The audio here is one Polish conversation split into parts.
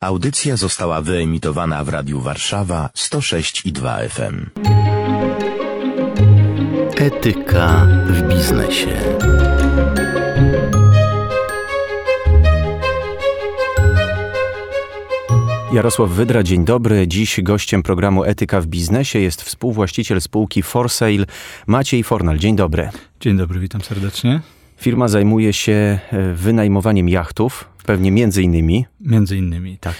Audycja została wyemitowana w Radiu Warszawa 106 i 2 FM. Etyka w biznesie. Jarosław Wydra, dzień dobry. Dziś gościem programu Etyka w biznesie jest współwłaściciel spółki Forsale Maciej Fornal. Dzień dobry. Dzień dobry, witam serdecznie. Firma zajmuje się e, wynajmowaniem jachtów, pewnie między innymi. Między innymi, tak.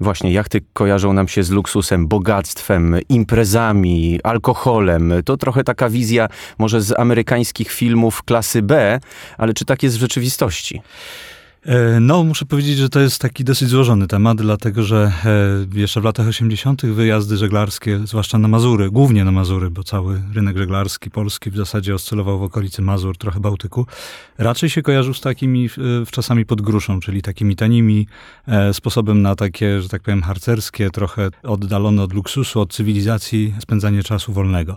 Właśnie jachty kojarzą nam się z luksusem, bogactwem, imprezami, alkoholem. To trochę taka wizja może z amerykańskich filmów klasy B, ale czy tak jest w rzeczywistości? E, no, muszę powiedzieć, że to jest taki dosyć złożony temat, dlatego że e, jeszcze w latach 80. wyjazdy żeglarskie, zwłaszcza na Mazury, głównie na Mazury, bo cały rynek żeglarski polski w zasadzie oscylował w okolicy Mazur, trochę Bałtyku, raczej się kojarzył z takimi e, czasami pod gruszą, czyli takimi tanimi sposobem na takie, że tak powiem, harcerskie, trochę oddalone od luksusu, od cywilizacji, spędzanie czasu wolnego.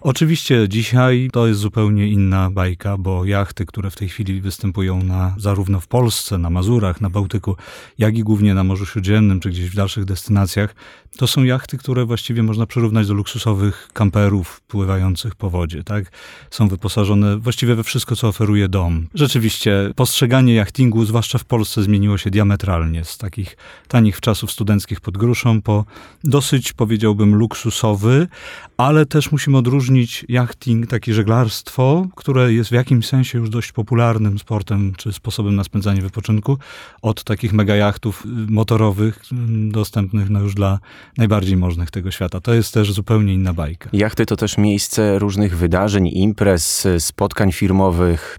Oczywiście dzisiaj to jest zupełnie inna bajka, bo jachty, które w tej chwili występują na, zarówno w Polsce, Polsce, na Mazurach, na Bałtyku, jak i głównie na Morzu Śródziemnym, czy gdzieś w dalszych destynacjach, to są jachty, które właściwie można przyrównać do luksusowych kamperów pływających po wodzie, tak? Są wyposażone właściwie we wszystko, co oferuje dom. Rzeczywiście, postrzeganie jachtingu, zwłaszcza w Polsce, zmieniło się diametralnie z takich tanich czasów studenckich pod gruszą po dosyć, powiedziałbym, luksusowy, ale też musimy odróżnić jachting, takie żeglarstwo, które jest w jakimś sensie już dość popularnym sportem, czy sposobem na spędzanie wypoczynku, od takich megajachtów motorowych, dostępnych no już dla najbardziej możnych tego świata. To jest też zupełnie inna bajka. Jachty to też miejsce różnych wydarzeń, imprez, spotkań firmowych.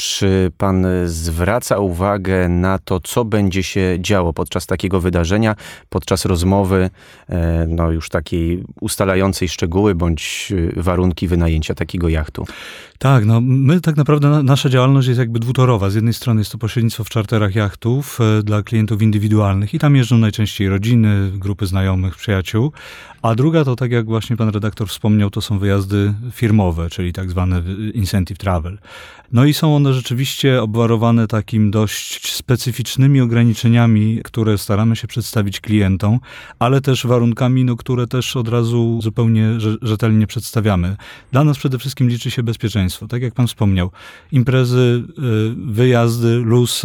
Czy pan zwraca uwagę na to, co będzie się działo podczas takiego wydarzenia, podczas rozmowy, e, no już takiej ustalającej szczegóły bądź e, warunki wynajęcia takiego jachtu? Tak, no my tak naprawdę, nasza działalność jest jakby dwutorowa. Z jednej strony jest to pośrednictwo w czarterach jachtów e, dla klientów indywidualnych i tam jeżdżą najczęściej rodziny, grupy znajomych, przyjaciół, a druga to, tak jak właśnie pan redaktor wspomniał, to są wyjazdy firmowe, czyli tak zwane incentive travel. No i są one rzeczywiście obwarowane takim dość specyficznymi ograniczeniami, które staramy się przedstawić klientom, ale też warunkami, no, które też od razu zupełnie rzetelnie przedstawiamy. Dla nas przede wszystkim liczy się bezpieczeństwo. Tak jak pan wspomniał, imprezy, y, wyjazdy, luz,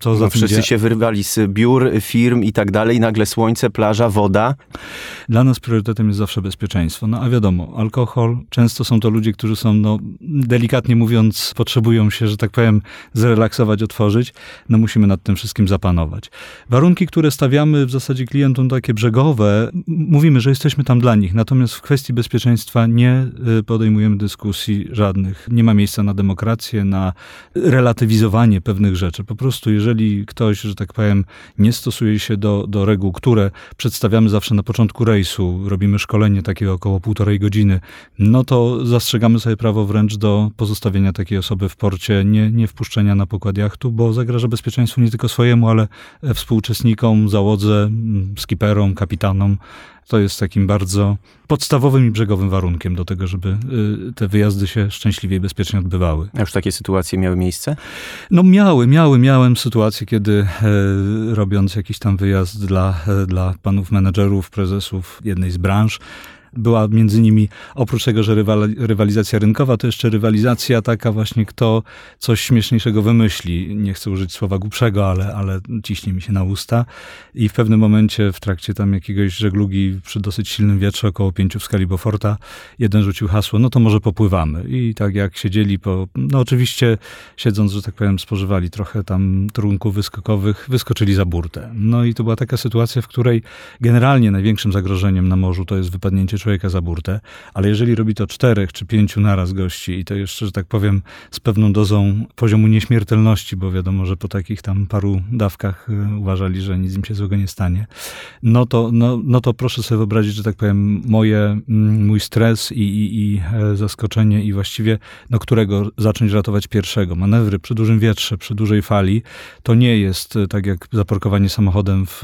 co no, za Wszyscy się wyrwali z biur, firm i tak dalej, nagle słońce, plaża, woda. Dla nas priorytetem jest zawsze bezpieczeństwo. No a wiadomo, alkohol, często są to ludzie, którzy są, no, delikatnie mówiąc, potrzebują się, że tak powiem, zrelaksować, otworzyć. No musimy nad tym wszystkim zapanować. Warunki, które stawiamy w zasadzie klientom takie brzegowe, mówimy, że jesteśmy tam dla nich. Natomiast w kwestii bezpieczeństwa nie y, podejmujemy dyskusji żadnych. Nie ma miejsca na demokrację, na relatywizowanie pewnych rzeczy. Po prostu, jeżeli ktoś, że tak powiem, nie stosuje się do, do reguł, które przedstawiamy zawsze na początku rejsu, robimy szkolenie takie około półtorej godziny, no to zastrzegamy sobie prawo wręcz do pozostawienia takiej osoby w porcie, nie, nie wpuszczenia na pokład jachtu, bo zagraża bezpieczeństwu nie tylko swojemu, ale współuczestnikom, załodze, skiperom, kapitanom. To jest takim bardzo podstawowym i brzegowym warunkiem do tego, żeby y, te wyjazdy się szczęśliwie i bezpiecznie odbywały. A już takie sytuacje miały miejsce? No miały, miały. Miałem sytuację, kiedy e, robiąc jakiś tam wyjazd dla, e, dla panów menedżerów, prezesów jednej z branż, była między nimi, oprócz tego, że rywalizacja rynkowa, to jeszcze rywalizacja taka właśnie, kto coś śmieszniejszego wymyśli. Nie chcę użyć słowa głupszego, ale, ale ciśnie mi się na usta. I w pewnym momencie w trakcie tam jakiegoś żeglugi przy dosyć silnym wietrze, około pięciu w skali Beauforta, jeden rzucił hasło, no to może popływamy. I tak jak siedzieli po, no oczywiście siedząc, że tak powiem, spożywali trochę tam trunków wyskokowych, wyskoczyli za burtę. No i to była taka sytuacja, w której generalnie największym zagrożeniem na morzu to jest wypadnięcie człowieka za burtę, ale jeżeli robi to czterech czy pięciu naraz gości i to jeszcze, że tak powiem, z pewną dozą poziomu nieśmiertelności, bo wiadomo, że po takich tam paru dawkach e, uważali, że nic im się złego nie stanie, no to, no, no to proszę sobie wyobrazić, że tak powiem, moje, mm, mój stres i, i, i e, zaskoczenie i właściwie, no którego zacząć ratować pierwszego. Manewry przy dużym wietrze, przy dużej fali, to nie jest e, tak jak zaparkowanie samochodem w,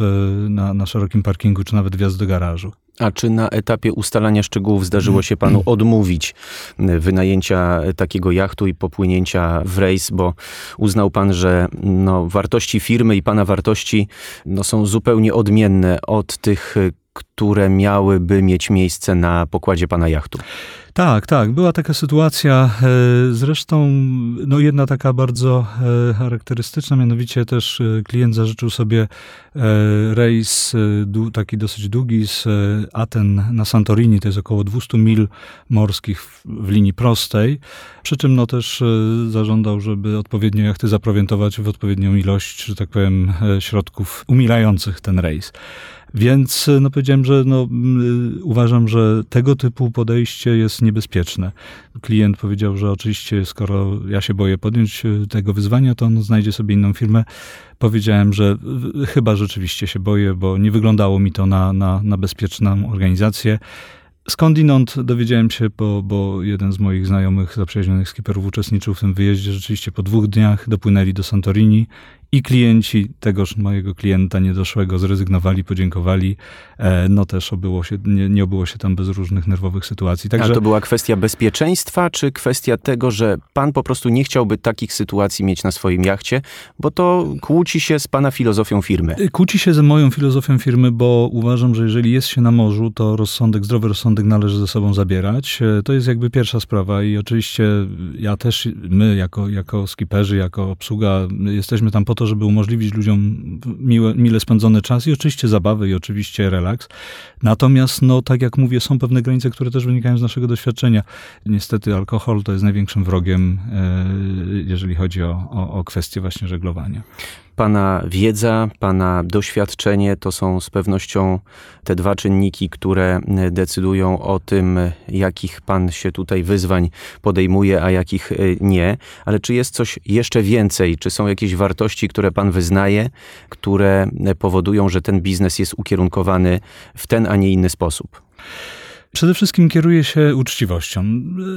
na, na szerokim parkingu, czy nawet wjazd do garażu. A czy na etapie ustalania szczegółów zdarzyło się panu odmówić wynajęcia takiego jachtu i popłynięcia w rejs, bo uznał pan, że no, wartości firmy i pana wartości no, są zupełnie odmienne od tych, które miałyby mieć miejsce na pokładzie pana jachtu? Tak, tak. Była taka sytuacja, e, zresztą no jedna taka bardzo e, charakterystyczna, mianowicie też e, klient zażyczył sobie rejs taki dosyć długi z Aten na Santorini, to jest około 200 mil morskich w linii prostej, przy czym no też zażądał, żeby odpowiednio jachty zaprowientować w odpowiednią ilość, że tak powiem, środków umilających ten rejs. Więc no powiedziałem, że no, uważam, że tego typu podejście jest niebezpieczne. Klient powiedział, że oczywiście skoro ja się boję podjąć e, tego wyzwania, to on znajdzie sobie inną firmę. Powiedziałem, że chyba rzeczywiście się boję, bo nie wyglądało mi to na, na, na bezpieczną organizację. Skądinąd dowiedziałem się, bo, bo jeden z moich znajomych zaprzyjaźnionych skiperów uczestniczył w tym wyjeździe. Rzeczywiście po dwóch dniach dopłynęli do Santorini i klienci tegoż mojego klienta niedoszłego zrezygnowali, podziękowali. E, no też obyło się, nie, nie obyło się tam bez różnych nerwowych sytuacji. Także... A to była kwestia bezpieczeństwa, czy kwestia tego, że pan po prostu nie chciałby takich sytuacji mieć na swoim jachcie, bo to kłóci się z pana filozofią firmy? E, kłóci się ze moją filozofią firmy, bo uważam, że jeżeli jest się na morzu, to rozsądek, zdrowy rozsądek należy ze sobą zabierać. E, to jest jakby pierwsza sprawa i oczywiście ja też, my jako, jako skiperzy, jako obsługa, jesteśmy tam po to, żeby umożliwić ludziom miłe, mile spędzony czas i oczywiście zabawy i oczywiście relaks. Natomiast, no tak jak mówię, są pewne granice, które też wynikają z naszego doświadczenia. Niestety alkohol to jest największym wrogiem, e, jeżeli chodzi o, o, o kwestię właśnie żeglowania. Pana wiedza, Pana doświadczenie to są z pewnością te dwa czynniki, które decydują o tym, jakich Pan się tutaj wyzwań podejmuje, a jakich y, nie. Ale czy jest coś jeszcze więcej? Czy są jakieś wartości, które Pan wyznaje, które powodują, że ten biznes jest ukierunkowany w ten, a nie inny sposób? Przede wszystkim kieruję się uczciwością.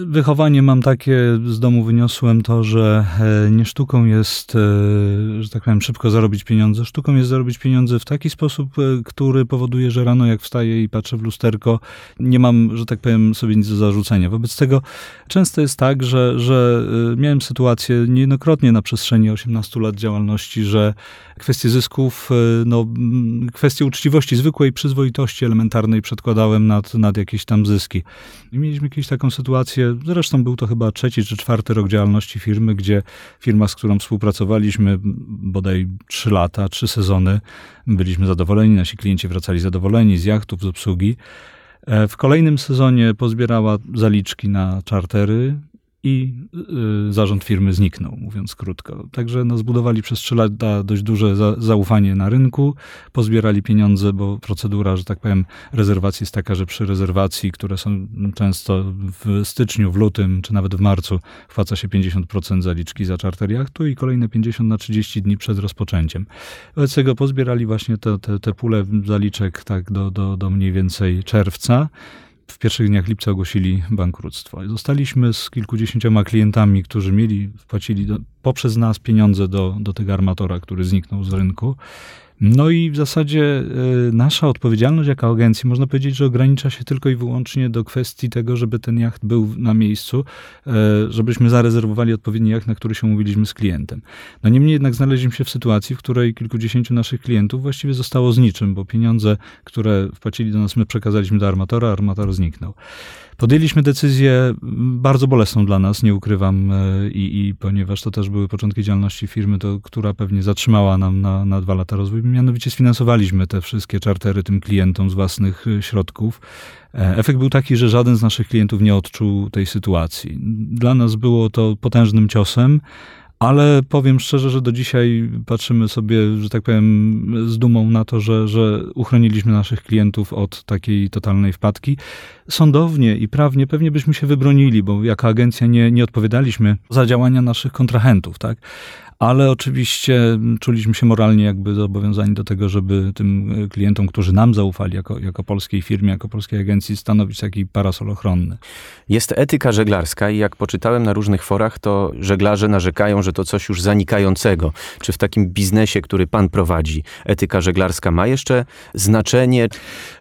Wychowanie mam takie, z domu wyniosłem to, że e, nie sztuką jest, e, że tak powiem, szybko zarobić pieniądze. Sztuką jest zarobić pieniądze w taki sposób, e, który powoduje, że rano jak wstaję i patrzę w lusterko, nie mam, że tak powiem, sobie nic do zarzucenia. Wobec tego często jest tak, że, że miałem sytuację niejednokrotnie na przestrzeni 18 lat działalności, że kwestie zysków, no, kwestie uczciwości, zwykłej przyzwoitości elementarnej przedkładałem nad, nad jakieś tam zyski. I mieliśmy jakąś taką sytuację, zresztą był to chyba trzeci czy czwarty rok działalności firmy, gdzie firma, z którą współpracowaliśmy bodaj trzy lata, trzy sezony, byliśmy zadowoleni, nasi klienci wracali zadowoleni z jachtów, z obsługi. E, w kolejnym sezonie pozbierała zaliczki na czartery, i y, zarząd firmy zniknął, mówiąc krótko. Także no, zbudowali przez trzy lata dość duże za, zaufanie na rynku, pozbierali pieniądze, bo procedura, że tak powiem, rezerwacji jest taka, że przy rezerwacji, które są często w styczniu, w lutym, czy nawet w marcu, wpłaca się 50% zaliczki za czarter jachtu i kolejne 50 na 30 dni przed rozpoczęciem. Wobec tego pozbierali właśnie te, te, te pule zaliczek tak do, do, do mniej więcej czerwca w pierwszych dniach lipca ogłosili bankructwo. Zostaliśmy z kilkudziesięcioma klientami, którzy mieli, wpłacili do, poprzez nas pieniądze do, do tego armatora, który zniknął z rynku. No i w zasadzie y, nasza odpowiedzialność jako agencji, można powiedzieć, że ogranicza się tylko i wyłącznie do kwestii tego, żeby ten jacht był na miejscu, y, żebyśmy zarezerwowali odpowiedni jacht, na który się umówiliśmy z klientem. No niemniej jednak znaleźliśmy się w sytuacji, w której kilkudziesięciu naszych klientów właściwie zostało z niczym, bo pieniądze, które wpłacili do nas, my przekazaliśmy do armatora, armator zniknął. Podjęliśmy decyzję bardzo bolesną dla nas, nie ukrywam, e, i, i ponieważ to też były początki działalności firmy, to, która pewnie zatrzymała nam na, na dwa lata rozwój, mianowicie sfinansowaliśmy te wszystkie czartery tym klientom z własnych e, środków. E, efekt był taki, że żaden z naszych klientów nie odczuł tej sytuacji. Dla nas było to potężnym ciosem. Ale powiem szczerze, że do dzisiaj patrzymy sobie, że tak powiem, z dumą na to, że, że uchroniliśmy naszych klientów od takiej totalnej wpadki. Sądownie i prawnie pewnie byśmy się wybronili, bo jako agencja nie, nie odpowiadaliśmy za działania naszych kontrahentów, tak? Ale oczywiście czuliśmy się moralnie jakby zobowiązani do tego, żeby tym klientom, którzy nam zaufali jako, jako polskiej firmie, jako polskiej agencji, stanowić taki parasol ochronny. Jest etyka żeglarska i jak poczytałem na różnych forach, to żeglarze narzekają, że to coś już zanikającego. Czy w takim biznesie, który pan prowadzi, etyka żeglarska ma jeszcze znaczenie?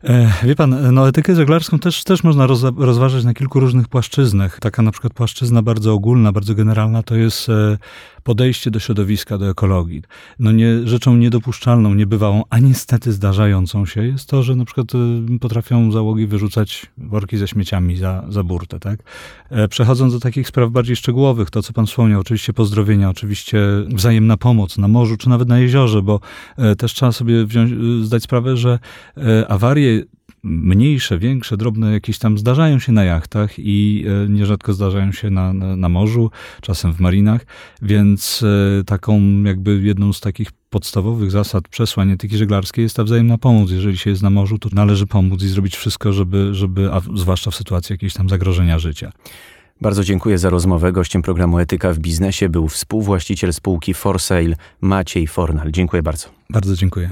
E, wie pan, no etykę żeglarską też, też można roz, rozważać na kilku różnych płaszczyznach. Taka na przykład płaszczyzna bardzo ogólna, bardzo generalna to jest e, podejście do środowiska, do ekologii. No nie, rzeczą niedopuszczalną, niebywałą, a niestety zdarzającą się jest to, że na przykład e, potrafią załogi wyrzucać worki ze śmieciami za, za burtę, tak? E, przechodząc do takich spraw bardziej szczegółowych, to co pan wspomniał, oczywiście pozdrowienia, oczywiście wzajemna pomoc na morzu, czy nawet na jeziorze, bo też trzeba sobie wziąć, zdać sprawę, że awarie mniejsze, większe, drobne jakieś tam zdarzają się na jachtach i e, nierzadko zdarzają się na, na, na morzu, czasem w marinach, więc e, taką jakby jedną z takich podstawowych zasad przesłań etyki żeglarskiej jest ta wzajemna pomoc. Jeżeli się jest na morzu, to należy pomóc i zrobić wszystko, żeby, żeby a zwłaszcza w sytuacji jakiegoś tam zagrożenia życia. Bardzo dziękuję za rozmowę. Gościem programu Etyka w Biznesie był współwłaściciel spółki For Sale Maciej Fornal. Dziękuję bardzo. Bardzo dziękuję.